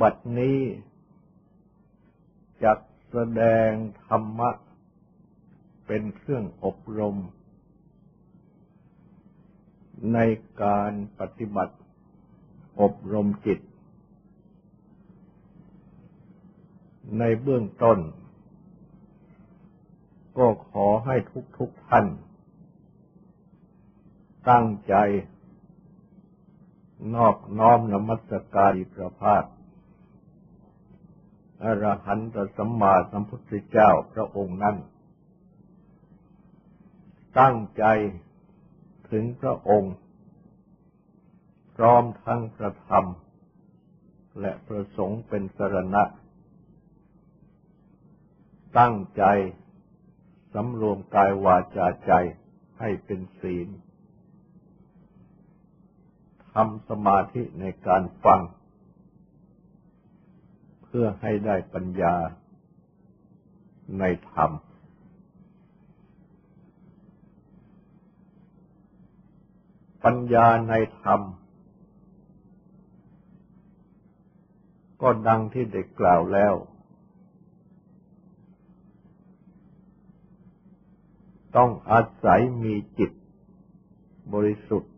บัดนี้จักแสดงธรรมะ เป็นเครื่องอบรม ในการปฏิบัติ อบรมจิต ในเบื้องต้น ก็ขอให้ทุกทุกท่าน ตั้งใจ นอบน้อมนมัสการิประภาส อรหันตสัมมาสัมพุทธเจ้าพระองค์นั้น ตั้งใจถึงพระองค์ พร้อมทั้งประธรรม และประสงค์เป็นสรณะ ตั้งใจสำรวมกายวาจาใจให้เป็นศีลทำสมาธิในการฟัง พื่อให้ได้ปัญญาในธรรม ปัญญาในธรรม ก็ดังที่เด็กกล่าวแล้ว ต้องอาศัยมีจิตบริสุทธิ์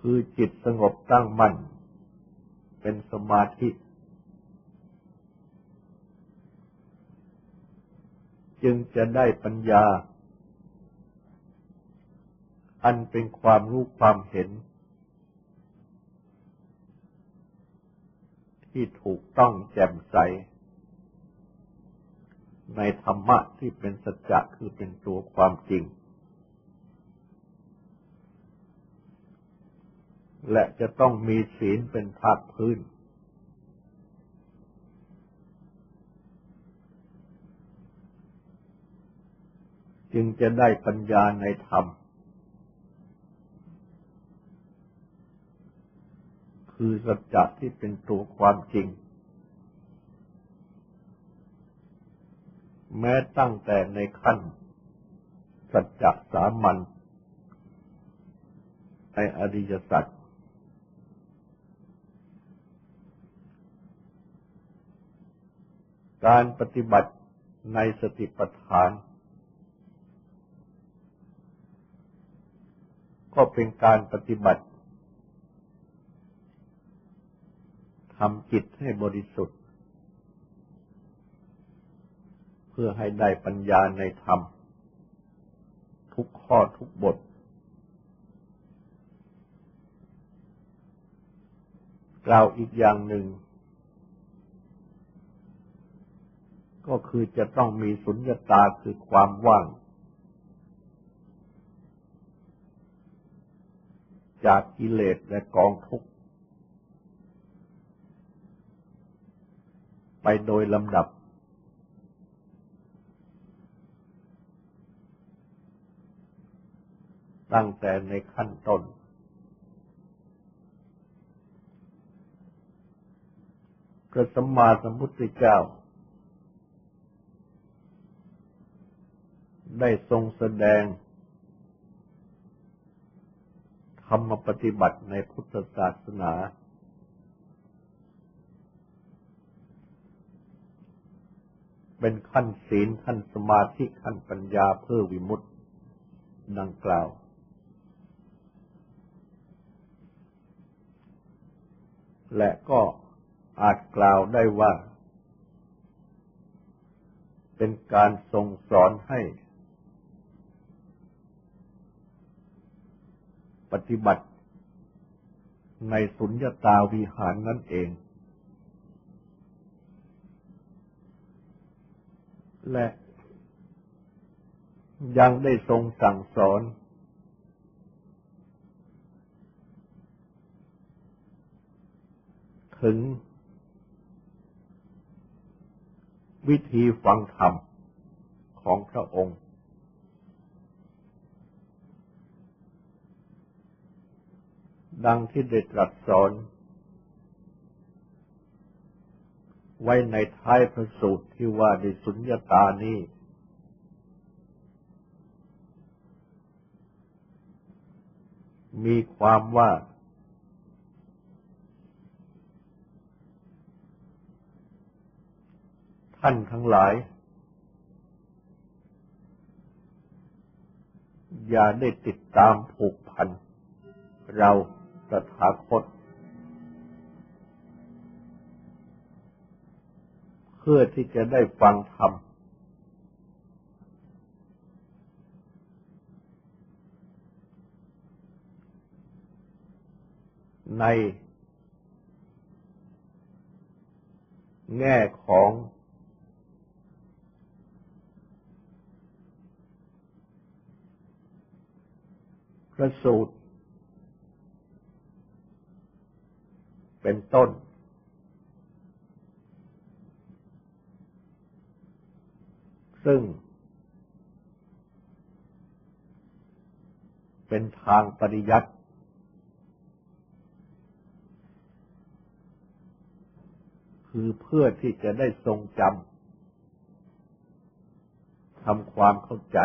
คือจิตสงบตั้งมั่น เป็นสมาธิ จึงจะได้ปัญญา อันเป็นความรู้ความเห็น ที่ถูกต้องแจ่มใส ในธรรมะที่เป็นสัจจะคือเป็นตัวความจริง และจะต้องมีศีลเป็นภาคพื้น จึงจะได้ปัญญาในธรรม คือสัจจะที่เป็นตัวความจริง แม้ตั้งแต่ในขั้น สัจจะสามัญในอริยสัจ การปฏิบัติในสติปัฏฐาน ก็เป็นการปฏิบัติทำจิตให้บริสุทธิ์ เพื่อให้ได้ปัญญาในธรรม ทุกข้อทุกบท กล่าวอีกอย่างหนึ่ง ก็คือจะต้องมีสุญญตาคือความว่าง จากกิเลสและกองทุกข์ ไปโดยลำดับ ตั้งแต่ในขั้นต้นพระสัมมาสัมพุทธเจ้า ได้ทรงแสดงธรรมปฏิบัติในพุทธศาสนา เป็นขั้นศีลขั้นสมาธิขั้นปัญญาเพื่อวิมุตติดังกล่าว และก็อาจกล่าวได้ว่า เป็นการทรงสอนให้ ปฏิบัติในสุญญตาวิหารนั่นเอง และยังได้ทรงสั่งสอน ถึง วิธีฟังธรรมของพระองค์ ดังที่ได้ตรัสสอน ไว้ในท้ายพระสูตรที่ว่าในสุญญตานี้ มีความว่า ท่านทั้งหลาย อย่าได้ติดตามผูกพันเรา ตถาคต เพื่อที่จะได้ฟังธรรมในแง่ของ พระสูตร เป็นต้น ซึ่ง เป็นทางปริยัติ คือเพื่อที่จะได้ทรงจำทำความเข้าใจ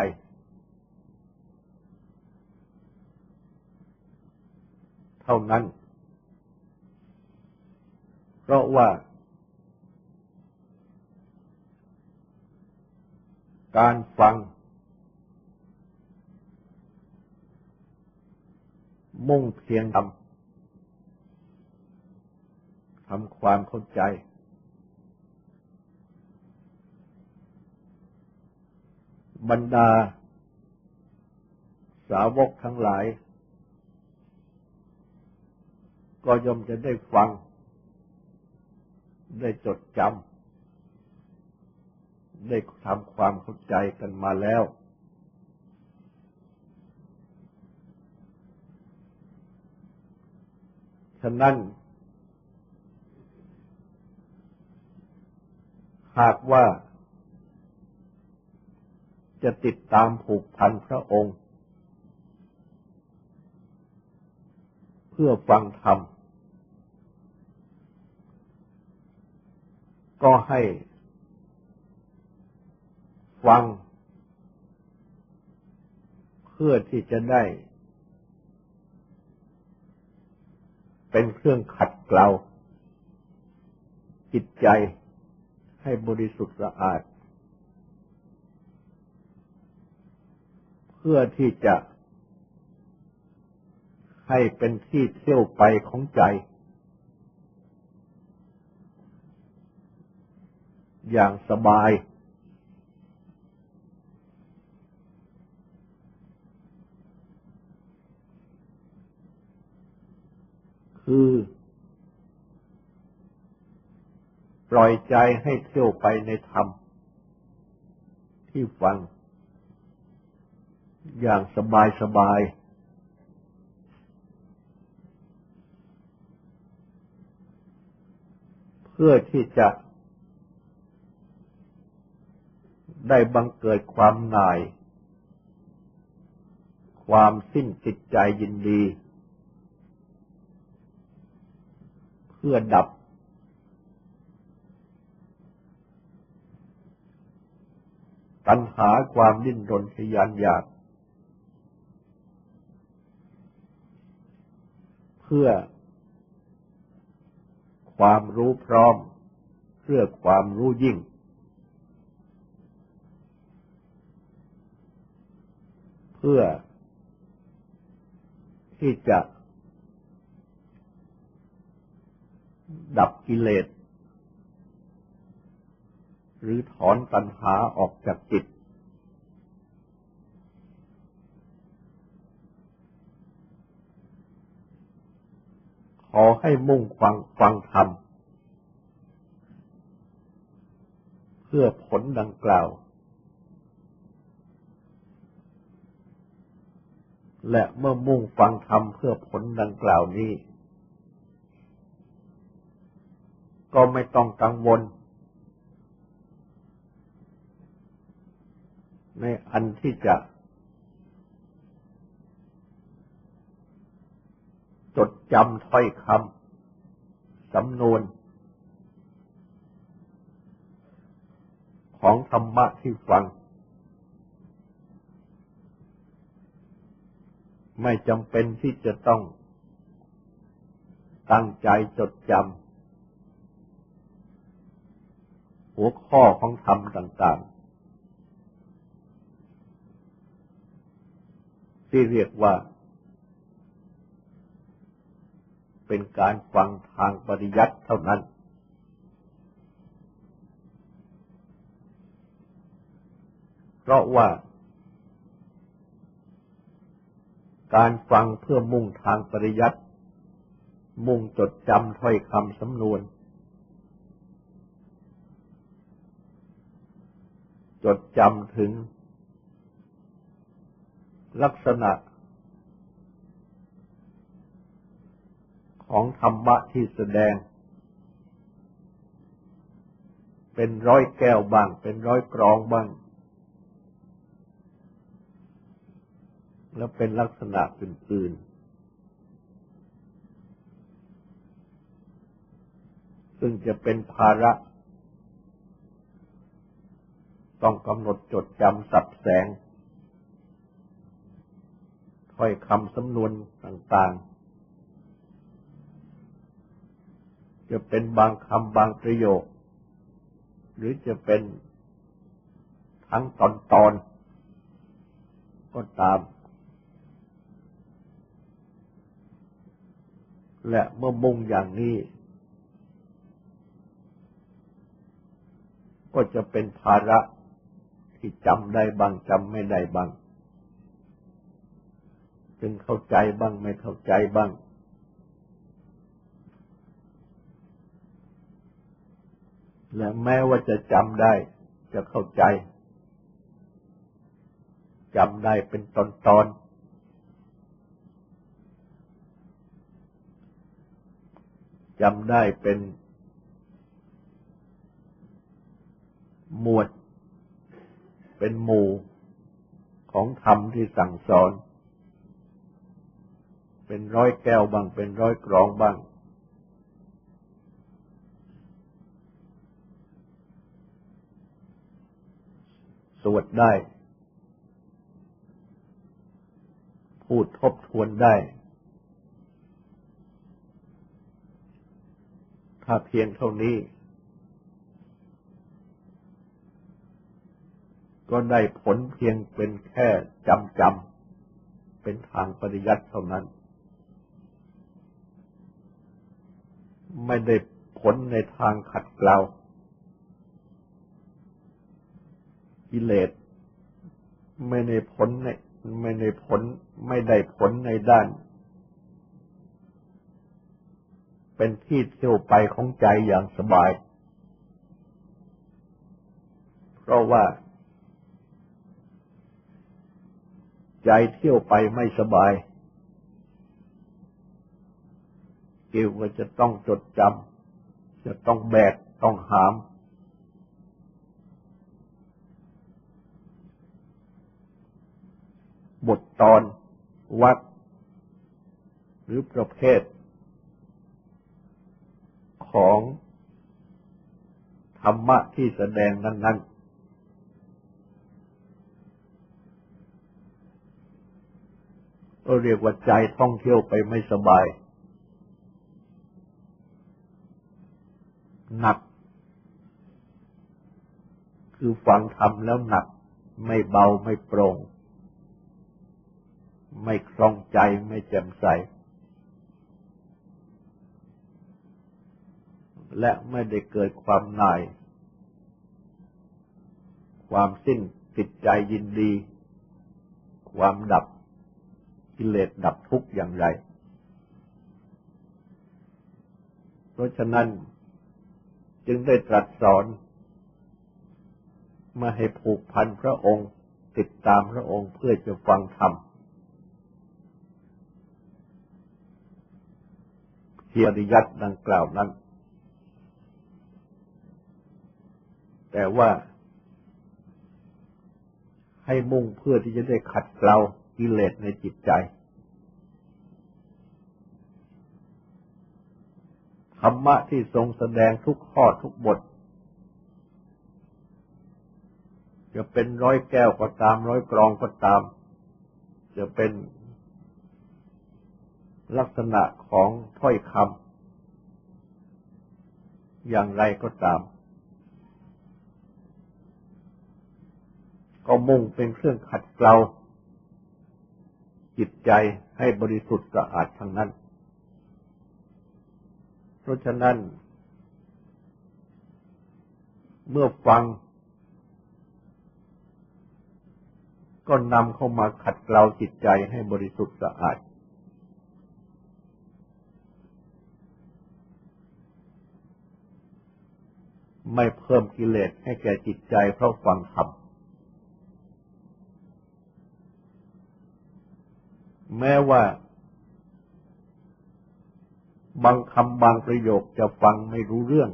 เท่านั้น เพราะว่า การฟัง มุ่งเพียงทำทำความเข้าใจ บรรดา สาวกทั้งหลาย ก็ย่อมจะได้ฟัง ได้จดจำได้ทำความเข้าใจกันมาแล้ว ฉะนั้น หากว่าจะติดตามผูกพันพระองค์ เพื่อฟังธรรม ก็ให้ฟัง เพื่อที่จะได้ เป็นเครื่องขัดเกลาจิตใจให้บริสุทธิ์สะอาด เพื่อที่จะให้เป็นที่เที่ยวไปของใจ อย่างสบาย คือ ปล่อยใจให้เที่ยวไปในธรรม ที่ฟัง อย่างสบายสบายเพื่อที่จะ ได้บังเกิดความหน่าย ความสิ้นจิตใจยินดี เพื่อดับ ตัณหาความดิ้นรนทยานอยาก เพื่อ ความรู้พร้อม เพื่อความรู้ยิ่ง พื่อที่จะดับกิเลส หรือถอนตัณหาออกจากจิต ขอให้มุ่งฟังฟังธรรม เพื่อผลดังกล่าว และเมื่อมุ่งฟังธรรมเพื่อผลดังกล่าวนี้ ก็ไม่ต้องกังวล ในอันที่จะ จดจำถ้อยคำสำนวน ของธรรมะที่ฟัง ไม่จำเป็นที่จะต้อง ตั้งใจจดจำหัวข้อของธรรมต่าง ๆ ที่เรียกว่า เป็นการฟังทางปริยัติเท่านั้นเพราะว่า การฟังเพื่อมุ่งทางปริยัติ มุ่งจดจำถ้อยคำสำนวน จดจำถึง ลักษณะ ของธรรมะที่แสดง เป็นร้อยแก้วบ้าง เป็นร้อยกรองบ้าง แล้วเป็นลักษณะอื่นๆซึ่งจะเป็นภาระ ต้องกำหนดจดจำสับแสง ถ้อยคำสำนวนต่าง ๆ จะเป็นบางคำบางประโยค หรือจะเป็นทั้งตอนตอนก็ตาม และเมื่อมุ่งอย่างนี้ ก็จะเป็นภาระที่จำได้บางจำไม่ได้บาง จึงเข้าใจบ้างไม่เข้าใจบ้าง และแม้ว่าจะจำได้จะเข้าใจจำได้เป็นตอนตอน จำได้เป็นหมวด เป็นหมู่ของธรรมที่สั่งสอน เป็นร้อยแก้วบ้างเป็นร้อยกรองบ้าง สวดได้ พูดทบทวนได้ ถ้าเพียงเท่านี้ ก็ได้ผลเพียงเป็นแค่จำจำเป็นทางปริยัติเท่านั้น ไม่ได้ผลในทางขัดเกลากิเลสไม่ได้ผลในไม่ได้ผลไม่ได้ผลในด้าน เป็นที่เที่ยวไปของใจอย่างสบาย เพราะว่า ใจเที่ยวไปไม่สบายเกี่ยวกับจะต้องจดจำจะต้องแบกต้องหาม บทตอนวัด หรือประเภท ของธรรมะที่แสดงนั้น ๆ ก็เรียกว่าใจท่องเที่ยวไปไม่สบาย หนัก คือฟังทำแล้วหนัก ไม่เบาไม่โปร่ง ไม่คล่องใจไม่แจ่มใส และไม่ได้เกิดความหน่าย ความสิ้นติดใจยินดี ความดับกิเลสดับทุกข์อย่างไร เพราะฉะนั้นจึงได้ตรัสสอน มาให้ผูกพันพระองค์ติดตามพระองค์เพื่อจะฟังธรรมเทียริยัตดังกล่าวนั้น แต่ว่า ให้มุ่งเพื่อที่จะได้ขัดเกลากิเลสในจิตใจธรรมะที่ทรงแสดงทุกข้อทุกบท จะเป็นร้อยแก้วก็ตาม ร้อยกรองก็ตาม จะเป็นลักษณะของถ้อยคำอย่างไรก็ตาม ก็มุ่งเป็นเครื่องขัดเกลาจิตใจให้บริสุทธิ์สะอาดทั้งนั้น เพราะฉะนั้น เมื่อฟัง ก็นำเข้ามาขัดเกลาจิตใจให้บริสุทธิ์สะอาด ไม่เพิ่มกิเลสให้แก่จิตใจเพราะฟังธร แม้ว่า บางคำบางประโยคจะฟังไม่รู้เรื่อง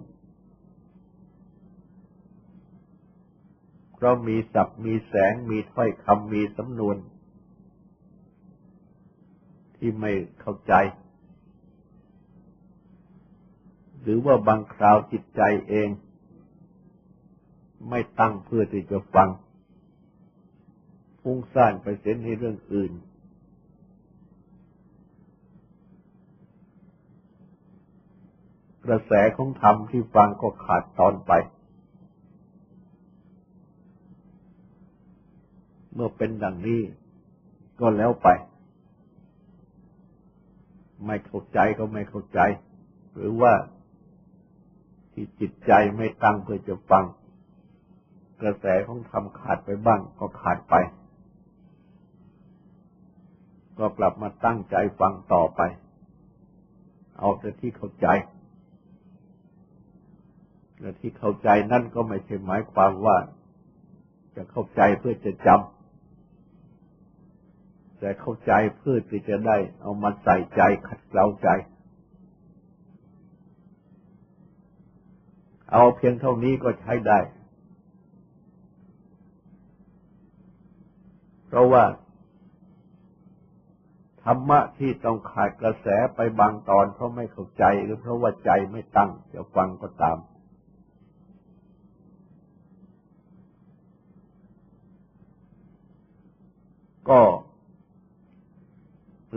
เพราะมีศัพท์มีแสงมีถ้อยคำมีสำนวน ที่ไม่เข้าใจ หรือว่าบางคราวจิตใจเอง ไม่ตั้งเพื่อที่จะฟังฟุ้งซ่านไปเส้นในเรื่องอื่น กระแสของธรรมที่ฟังก็ขาดตอนไป เมื่อเป็นดังนี้ก็แล้วไป ไม่เข้าใจก็ไม่เข้าใจ หรือว่าที่จิตใจไม่ตั้งเพื่อจะฟัง กระแสของธรรมขาดไปบ้างก็ขาดไป ก็กลับมาตั้งใจฟังต่อไป เอาแต่ที่เข้าใจ และที่เข้าใจนั่นก็ไม่ใช่หมายความว่า จะเข้าใจเพื่อจะจำแต่เข้าใจเพื่อที่จะได้เอามาใส่ใจขัดเกลาใจ เอาเพียงเท่านี้ก็ใช้ได้ เพราะว่าธรรมะที่ต้องขาดกระแสไปบางตอนเพราะไม่เข้าใจหรือเพราะว่าใจไม่ตั้งจะฟังก็ตาม ก็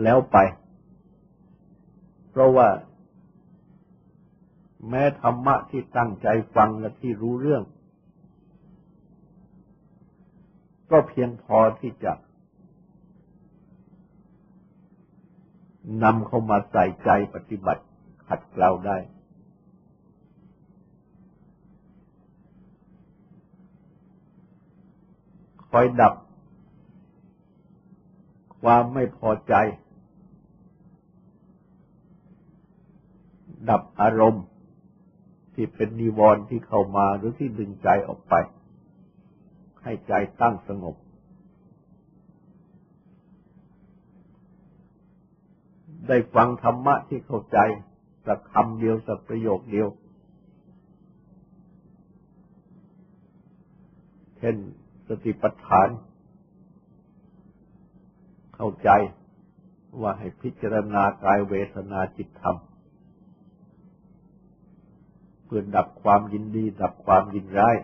แล้วไป เพราะว่า แม้ธรรมะที่ตั้งใจฟังและที่รู้เรื่อง ก็เพียงพอที่จะนำเข้ามาใส่ใจปฏิบัติขัดเกลาได้ คอยดับ ความไม่พอใจ ดับอารมณ์ ที่เป็นนิวรณ์ที่เข้ามาหรือที่ดึงใจออกไป ให้ใจตั้งสงบ ได้ฟังธรรมะที่เข้าใจ สักคำเดียวสักประโยคเดียว เช่นสติปัฏฐาน เข้าใจว่าให้พิจารณากายเวทนาจิตธรรมเพื่อดับความยินดี ดับความยินร้าย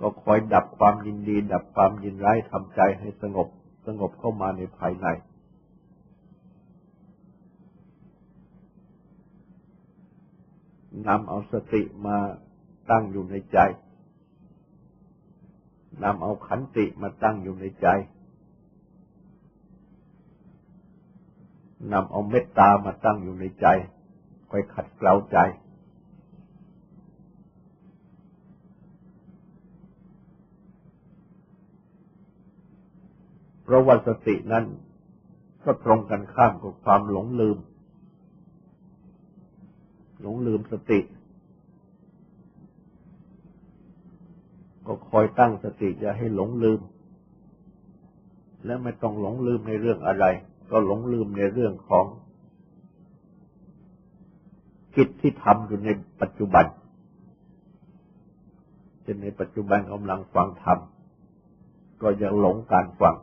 ก็คอยดับความยินดี ดับความยินร้ายทำใจให้สงบสงบเข้ามาในภายใน นำเอาสติมาตั้งอยู่ในใจ นำเอาขันติมาตั้งอยู่ในใจ นำเอาเมตตามาตั้งอยู่ในใจคอยขัดเกลาใจ เพราะว่าสตินั้นก็ตรงกันข้ามกับความหลงลืม หลงลืมสติ ก็คอยตั้งสติอย่าให้หลงลืม และไม่ต้องหลงลืมในเรื่องอะไร ก็หลงลืมในเรื่องของกิจที่ทำอยู่ในปัจจุบันเช่นในปัจจุบันกำลังฟังธรรมก็ยังหลงการฟัง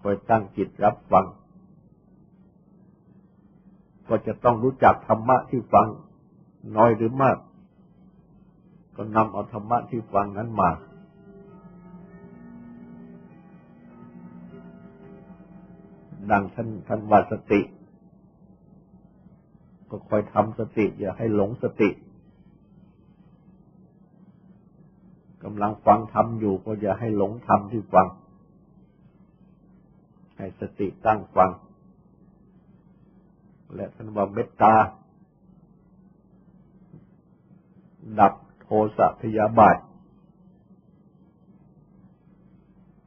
คอยตั้งจิตรับฟัง ก็จะต้องรู้จักธรรมะที่ฟังน้อยหรือมาก ก็นำเอาธรรมะที่ฟังนั้นมาดังท่านท่านวาสติก็ก็คอยทำสติ อย่าให้หลงสติกำลังฟังทำอยู่ก็อย่าให้หลงทำที่ฟัง ให้สติตั้งฟัง และท่านว่าเมตตา ดับ โทสะพยาบาท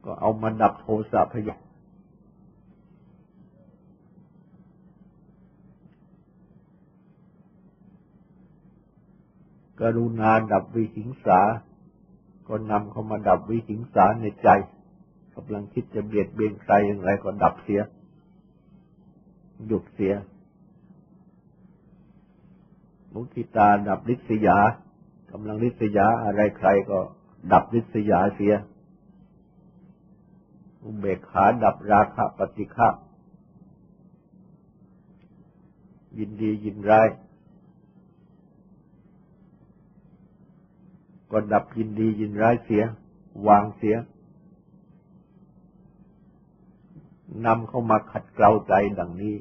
ก็เอามาดับโทสะพยาบาทกรุณาดับวิหิงสา ก็นำเขามาดับวิหิงสาในใจกำลังคิดจะเบียดเบียนใครอย่างไรก็ดับเสีย หยุดเสียมุทิตาดับลิษยา กำลังลิษยาอะไรใครก็ดับลิษยาเสีย อุเบกขาดับราคะปฏิฆะยินดียินร้าย ก็ดับยินดียินร้ายเสีย วางเสีย นำเข้ามาขัดเกลาใจดังนี้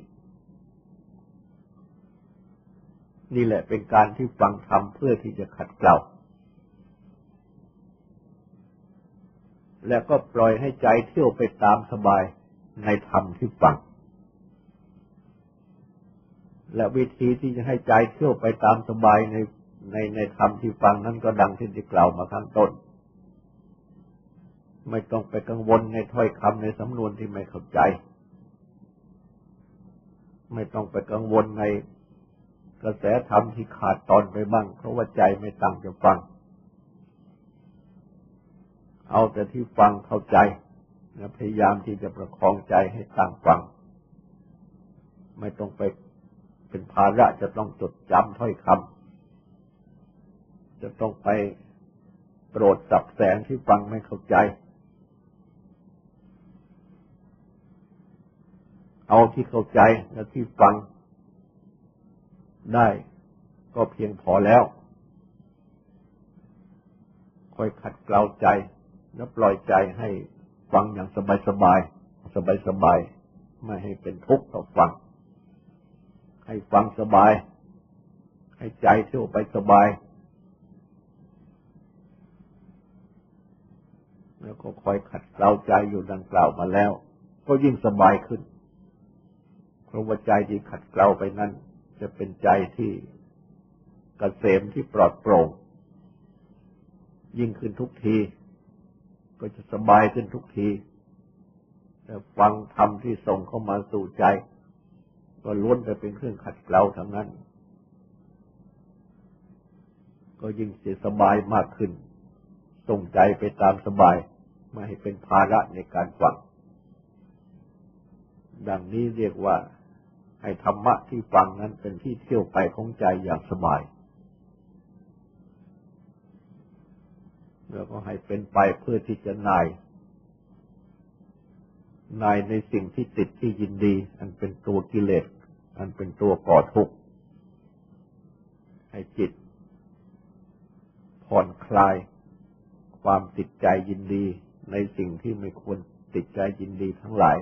นี่แหละเป็นการที่ฟังธรรมเพื่อที่จะขัดเกลาแล้วก็ปล่อยให้ใจเที่ยวไปตามสบายในธรรมที่ฟัง และวิธีที่จะให้ใจเที่ยวไปตามสบายในในในธรรมที่ฟังนั้นก็ดังที่ได้กล่าวมาข้างต้น ไม่ต้องไปกังวลในถ้อยคำในสำนวนที่ไม่เข้าใจ ไม่ต้องไปกังวลใน กระแสธรรมที่ขาดตอนไปบ้าง เพราะว่าใจไม่ตั้งจะฟัง เอาแต่ที่ฟังเข้าใจและพยายามที่จะประคองใจให้ตั้งฟัง ไม่ต้องไปเป็นภาระจะต้องจดจำถ้อยคำจะต้องไปโปรดสับแสงที่ฟังไม่เข้าใจ เอาที่เข้าใจและที่ฟัง ได้ก็เพียงพอแล้ว ค่อยขัดเกลาใจ แล้วปล่อยใจให้ฟังอย่างสบายสบายสบายสบายไม่ให้เป็นทุกข์ต่อฟัง ให้ฟังสบาย ให้ใจเที่ยวไปสบาย แล้วก็คอยขัดเกลาใจอยู่ดังกล่าวมาแล้ว ก็ยิ่งสบายขึ้น เพราะว่าใจที่ขัดเกลาไปนั้น จะเป็นใจที่กเกษมที่ปลอดโปร่ง ยิ่งขึ้นทุกที ก็จะสบายขึ้นทุกทีแต่ฟังธรรมที่ส่งเข้ามาสู่ใจ ก็ล้วนแต่เป็นเครื่องขัดเกลาทั้งนั้น ก็ยิ่งจะสบายมากขึ้น ส่งใจไปตามสบาย ไม่ให้เป็นภาระในการฟัง ดังนี้เรียกว่า ให้ธรรมะที่ฟังนั้นเป็นที่เที่ยวไปของใจอย่างสบายแล้วก็ให้เป็นไปเพื่อที่จะนาย นายในสิ่งที่ติดที่ยินดี อันเป็นตัวกิเลส อันเป็นตัวก่อทุกข์ ให้จิต ผ่อนคลาย ความติดใจยินดีในสิ่งที่ไม่ควรติดใจยินดีทั้งหลาย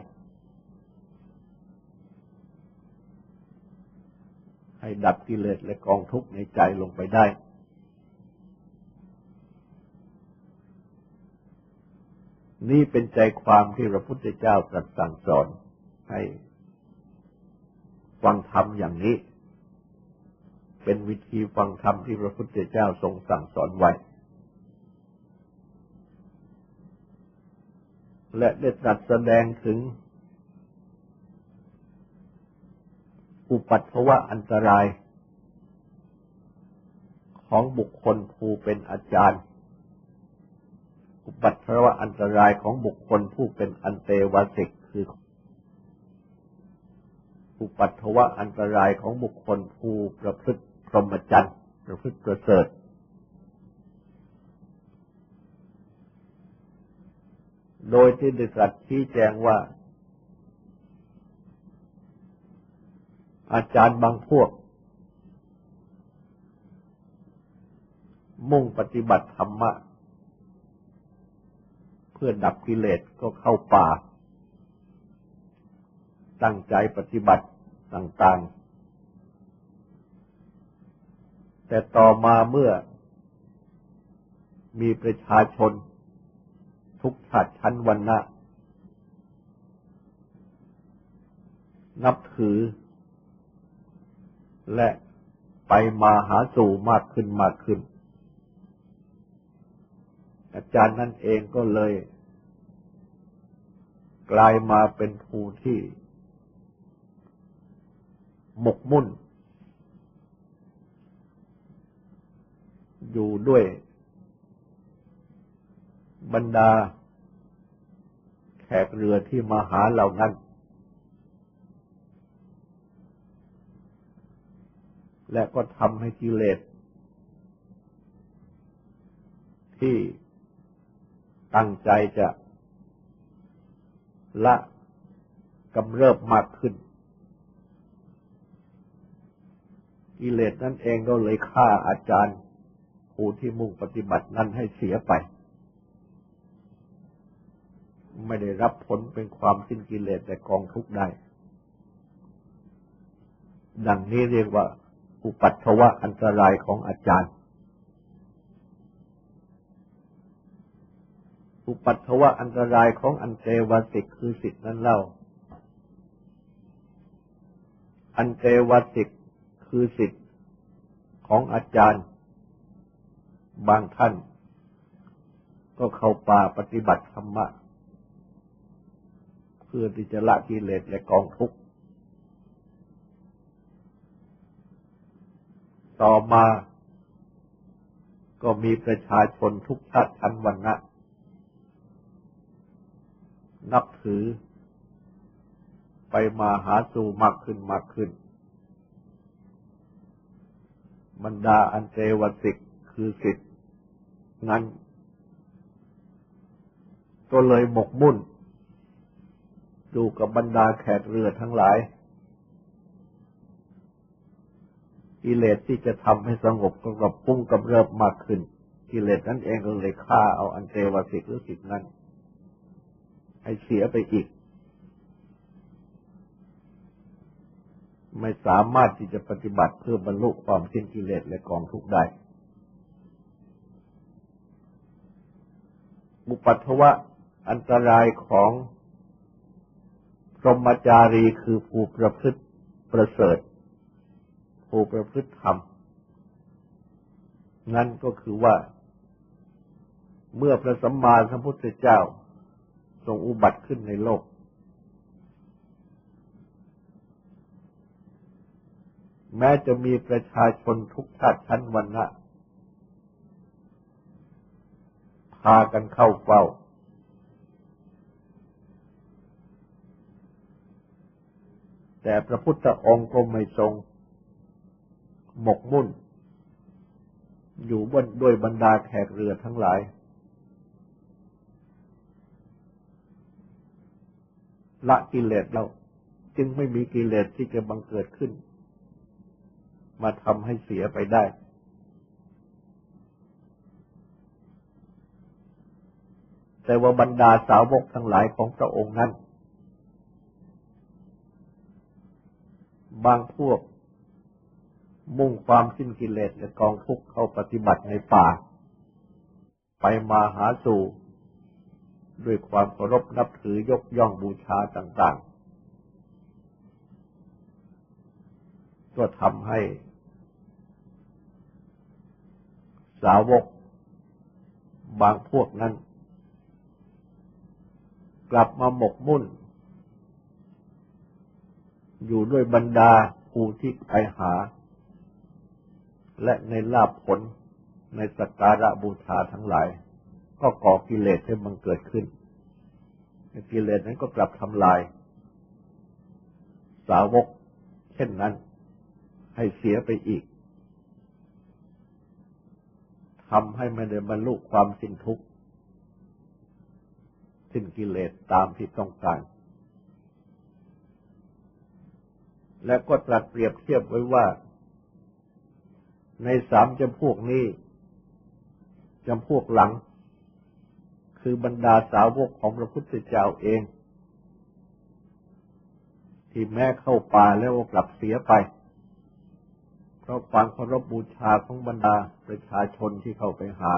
ให้ดับกิเลสและกองทุกข์ในใจลงไปได้ นี่เป็นใจความที่พระพุทธเจ้าตรัสสั่งสอนให้ฟังธรรมอย่างนี้ เป็นวิธีฟังธรรมที่พระพุทธเจ้าทรงสั่งสอนไว้ และได้ตรัสแสดงถึง อุปัตถวะอันตราย ของบุคคลผู้เป็นอาจารย์ อุปัตถวะอันตรายของบุคคลผู้เป็นอันเตวสิกคืออุปัตถวะอันตรายของบุคคลผู้ประพฤติพรหมจรรย์ประพฤติประเสริฐโดยที่ได้ตรัสชี้แจงว่า อาจารย์บางพวก มุ่งปฏิบัติธรรมะ เพื่อดับกิเลสก็เข้าป่า ตั้งใจปฏิบัติต่างๆ แต่ต่อมาเมื่อ มีประชาชน ทุกชาติชั้นวันนะนับถือ และไปมาหาสู่มากขึ้นมากขึ้น อาจารย์นั่นเองก็เลย กลายมาเป็นผู้ที่ หมกมุ่น อยู่ด้วย บรรดา แขกเรือที่มาหาเหล่านั้น และก็ทำให้กิเลสที่ตั้งใจจะละกำเริบมากขึ้น กิเลสนั่นเองก็เลยฆ่าอาจารย์ผู้ที่มุ่งปฏิบัตินั้นให้เสียไป ไม่ได้รับผลเป็นความสิ้นกิเลสแต่กองทุกได้ ดังนี้เรียกว่า อุปัตถวะอันตรายของอาจารย์ อุปัตถวะอันตรายของอันเตวสิกคือสิทธินั้นเล่า อันเตวสิกคือสิทธิของอาจารย์ บางท่าน ก็เข้าป่าปฏิบัติธรรมะ เพื่อที่จะละกิเลสและกองทุกข์ ต่อมา ก็มีประชาชนทุกชาติชั้นวรรณะนับถือ ไปมาหาสู่มากขึ้นมากขึ้น บรรดาอันเจวสิกคือสิทธิ์นั้น ก็เลยหมกมุ่น ดูกับบรรดาแขกเรือทั้งหลาย กิเลสที่จะทำให้สงบก็กับปุ้งกับเริบมากขึ้น กิเลสนั้นเองก็เลยฆ่าเอาอันเทวสิกหรือสิกนั้น ให้เสียไปอีก ไม่สามารถที่จะปฏิบัติเพื่อบรรลุความสิ้นกิเลสและกองทุกข์ได้บุปัทวะอันตรายของพรหมจารีคือผู้ประพฤติประเสริฐ ผู้ประพฤติธรรม นั่นก็คือว่า เมื่อพระสัมมาสัมพุทธเจ้า ทรงอุบัติขึ้นในโลก แม้จะมีประชาชนทุกชาติชั้นวรรณะพากันเข้าเฝ้าแต่พระพุทธองค์ก็ไม่ทรง หมกมุ่น อยู่บนด้วยบรรดาแขกเรือทั้งหลาย ละกิเลสเราจึงไม่มีกิเลสที่จะบังเกิดขึ้น มาทำให้เสียไปได้ แต่ว่าบรรดาสาวกทั้งหลายของพระองค์นั้น บางพวก มุ่งความสิ้นกิเลสและกองทุกข์เข้าปฏิบัติในป่า ไปมาหาสู่ ด้วยความเคารพนับถือยกย่องบูชาต่างๆ ก็ทำให้ สาวกบางพวกนั้น กลับมาหมกมุ่น อยู่ด้วยบรรดาผู้ที่ไปหา และในลาภผลในสการะบูชาทั้งหลาย ก็ก่อกิเลสให้มันเกิดขึ้นกิเลสนั้นก็กลับทำลาย สาวก เช่นนั้น ให้เสียไปอีกทำให้ไม่ได้บรรลุความสิ้นทุกข์สิ้นกิเลสตามที่ต้องการ และก็ตรัสเปรียบเทียบไว้ว่า ในสามจำพวกนี้จำพวกหลัง คือบรรดาสาวกของพระพุทธเจ้าเอง ที่แม้เข้าป่าแล้วกลับเสียไป เพเพราะความเคารพบูชาของบรรดาประชาชนที่เข้าไปหา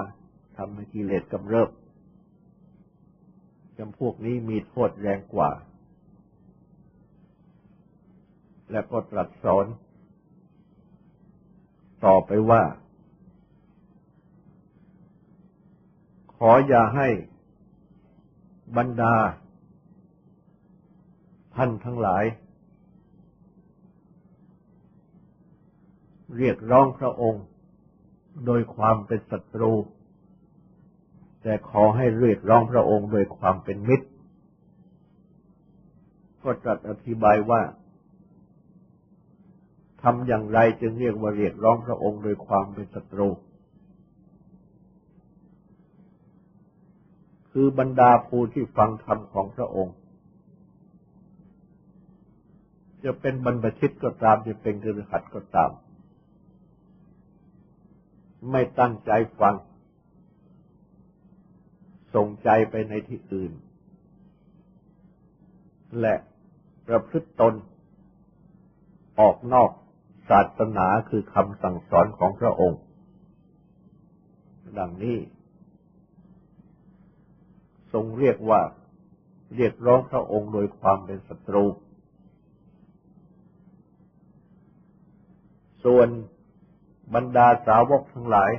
ทำให้กิเลสกำเริบจำพวกนี้มีโทษแรงกว่า และก็ตรัสสอน ต่อไปว่า ขออย่าให้บรรดา ท่านทั้งหลาย เรียกร้องพระองค์ โดยความเป็นศัตรู แต่ขอให้เรียกร้องพระองค์โดยความเป็นมิตร ก็ตรัสอธิบายว่า ทำอย่างไรจึงเรียกว่าเรียกร้องพระองค์โดยความเป็นศัตรู คือบรรดาผู้ที่ฟังธรรมของพระองค์ จะเป็นบรรพชิตก็ตามจะเป็นกฤหัสก็ตาม ไม่ตั้งใจฟัง ส่งใจไปในที่อื่น และประพฤติตนออกนอก ศาสนาคือคำสั่งสอนของพระองค์ ดังนี้ ทรงเรียกว่าเรียกร้องพระองค์โดยความเป็นศัตรู ส่วนบรรดาสาวกทั้งหลาย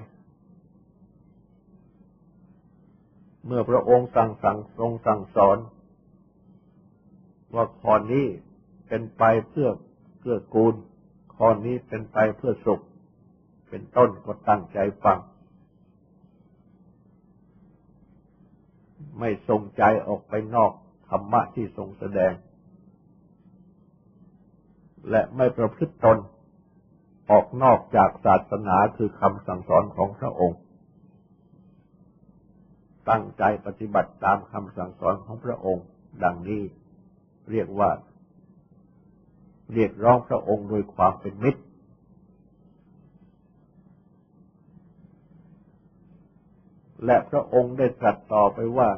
เมื่อพระองค์สั่งสั่งทรงสั่งสอน ว่าข้อนี้เป็นไปเพื่อเพื่อกูล ข้อนี้เป็นไปเพื่อสุข เป็นต้นก็ตั้งใจฟัง ไม่ทรงใจออกไปนอกธรรมะที่ทรงแสดง และไม่ประพฤติตนออกนอกจากศาสนาคือคำสั่งสอนของพระองค์ ตั้งใจปฏิบัติตามคำสั่งสอนของพระองค์ ดังนี้เรียกว่า เรียกร้องพระองค์โดยความเป็นมิตร และพระองค์ได้ตรัสต่อไปว่า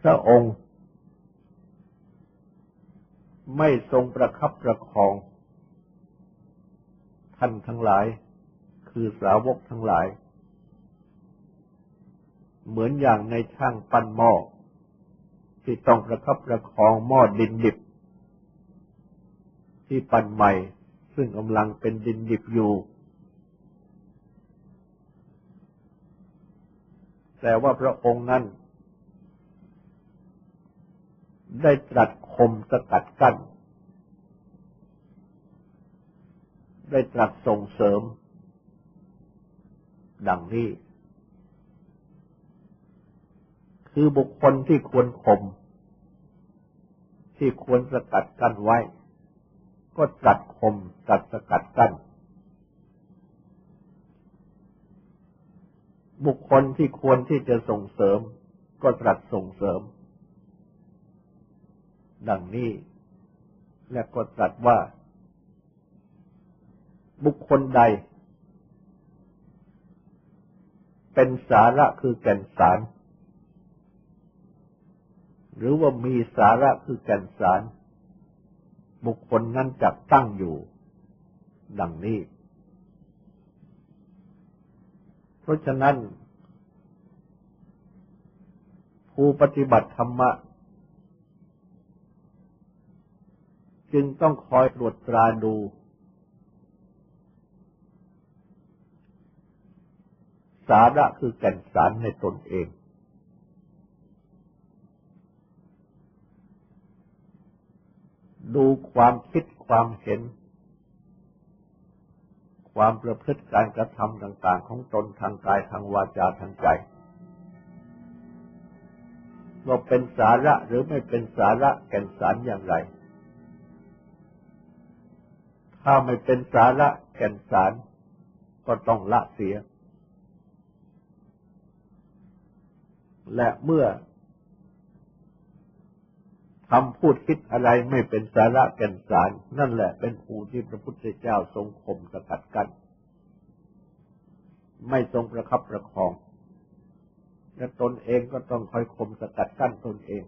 พระองค์ ไม่ทรงประคับประคอง ท่านทั้งหลาย คือสาวกทั้งหลาย เหมือนอย่างในช่างปั้นหม้อที่ต้องประคับประคองหม้อดินดิบ ที่ปั้นใหม่ ซึ่งกำลังเป็นดินดิบอยู่ แต่ว่าพระองค์นั้น ได้ตรัสคมสกัดกั้น ได้ตรัสส่งเสริม ดังนี้ คือบุคคลที่ควรข่มที่ควรสกัดกั้นไว้ ก็ตรัสคมตรัสสกัดกั้นบุคคลที่ควรที่จะส่งเสริม ก็ตรัสส่งเสริม ดังนี้ และก็ตรัสว่า บุคคลใด เป็นสาระคือแก่นสาร หรือว่ามีสาระคือแก่นสาร บุคคลนั้นจักตั้งอยู่ ดังนี้ เพราะฉะนั้น ผู้ปฏิบัติธรรมะ จึงต้องคอยตรวจตราดู สาระคือแก่นสารในตนเอง ดูความคิดความเห็น ความประพฤติการกระทำต่าง ๆ ของตนทางกายทางวาจาทางใจว่าเป็นสาระหรือไม่เป็นสาระแก่นสารอย่างไร ถ้าไม่เป็นสาระแก่นสารก็ต้องละเสีย และเมื่อ ทำพูดคิดอะไรไม่เป็นสาระแก่นสาร นั่นแหละเป็นภูที่พระพุทธเจ้าทรงข่มสกัดกัน้นไม่ทรงประคับประคอง และตนเองก็ต้องคอยข่มสกัดกั้นตนเอง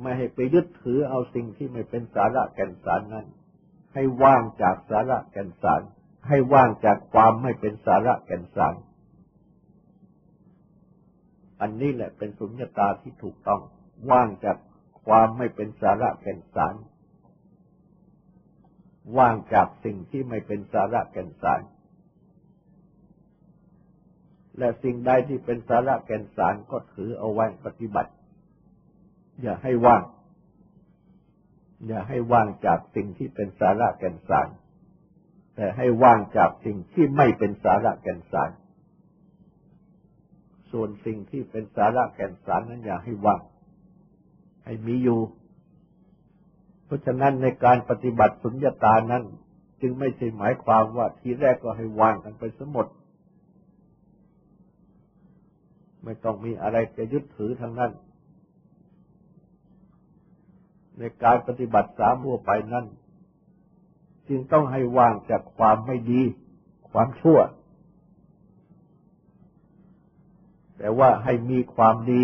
ไม่ให้ไปยึดถือเอาสิ่งที่ไม่เป็นสาระแก่นสารนั้น ให้ว่างจากสาระแก่นสาร ให้ว่างจากความไม่เป็นสาระแก่นสาร อันนี้แหละเป็นสุญญตาที่ถูกต้อง ว่างจากความไม่เป็นสาระแก่นสาร ว่างจากสิ่งที่ไม่เป็นสาระแก่นสาร และสิ่งใดที่เป็นสาระแก่นสารก็ถือเอาไว้ปฏิบัติ อย่าให้ว่าง อย่าให้ว่างจากสิ่งที่เป็นสาระแก่นสาร แต่ให้ว่างจากสิ่งที่ไม่เป็นสาระแก่นสาร ส่วนสิ่งที่เป็นสาระแก่นสารนั้นอย่าให้ว่าง ให้มีอยู่ เพราะฉะนั้นในการปฏิบัติสุญญาตานั้น จึงไม่ใช่หมายความว่าทีแรกก็ให้วางกันไปสมดไม่ต้องมีอะไรจะยึดถือทางนั้น ในการปฏิบัติสามหัวไปนั้น จึงต้องให้วางจากความไม่ดี ความชั่ว แต่ว่าให้มีความดี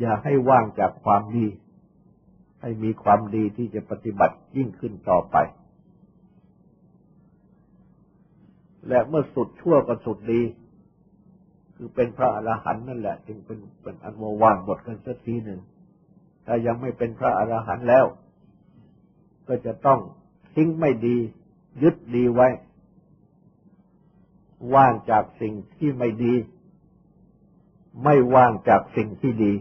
อย่าให้ว่างจากความดี ให้มีความดีที่จะปฏิบัติยิ่งขึ้นต่อไป และเมื่อสุดชั่วก็สุดดี คือเป็นพระอรหันต์นั่นแหละ จึงเป็นเป็นอันว่างหมดกันสักทีหนึ่ง ถ้ายังไม่เป็นพระอรหันต์แล้ว ก็จะต้องทิ้งไม่ดี ยึดดีไว้ ว่างจากสิ่งที่ไม่ดี ไม่ว่างจากสิ่งที่ดี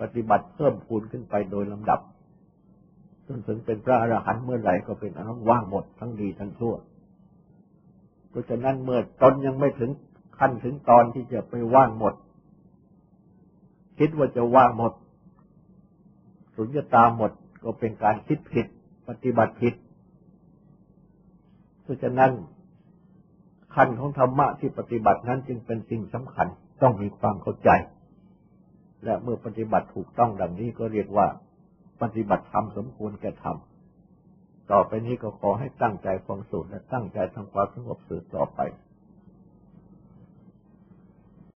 ปฏิบัติเพิ่มพูนขึ้นไปโดยลำดับ จนถึงเป็นพระอรหันต์เมื่อไหร่ก็เป็นอนุว่างหมดทั้งดีทั้งชั่ว เพราะฉะนั้นเมื่อตนยังไม่ถึงขั้นถึงตอนที่จะไปว่างหมด คิดว่าจะว่างหมด สุญญตาหมดก็เป็นการคิดผิด ปฏิบัติผิด เพราะฉะนั้นขั้นของธรรมะที่ปฏิบัตินั้นจึงเป็นสิ่งสำคัญต้องมีความเข้าใจ และเมื่อปฏิบัติถูกต้องดังนี้ก็เรียกว่า ปฏิบัติธรรมสมควรแก่ธรรมต่อไปนี้ก็ขอให้ตั้งใจฟังสูตรและตั้งใจทำความสงบสืบต่อไป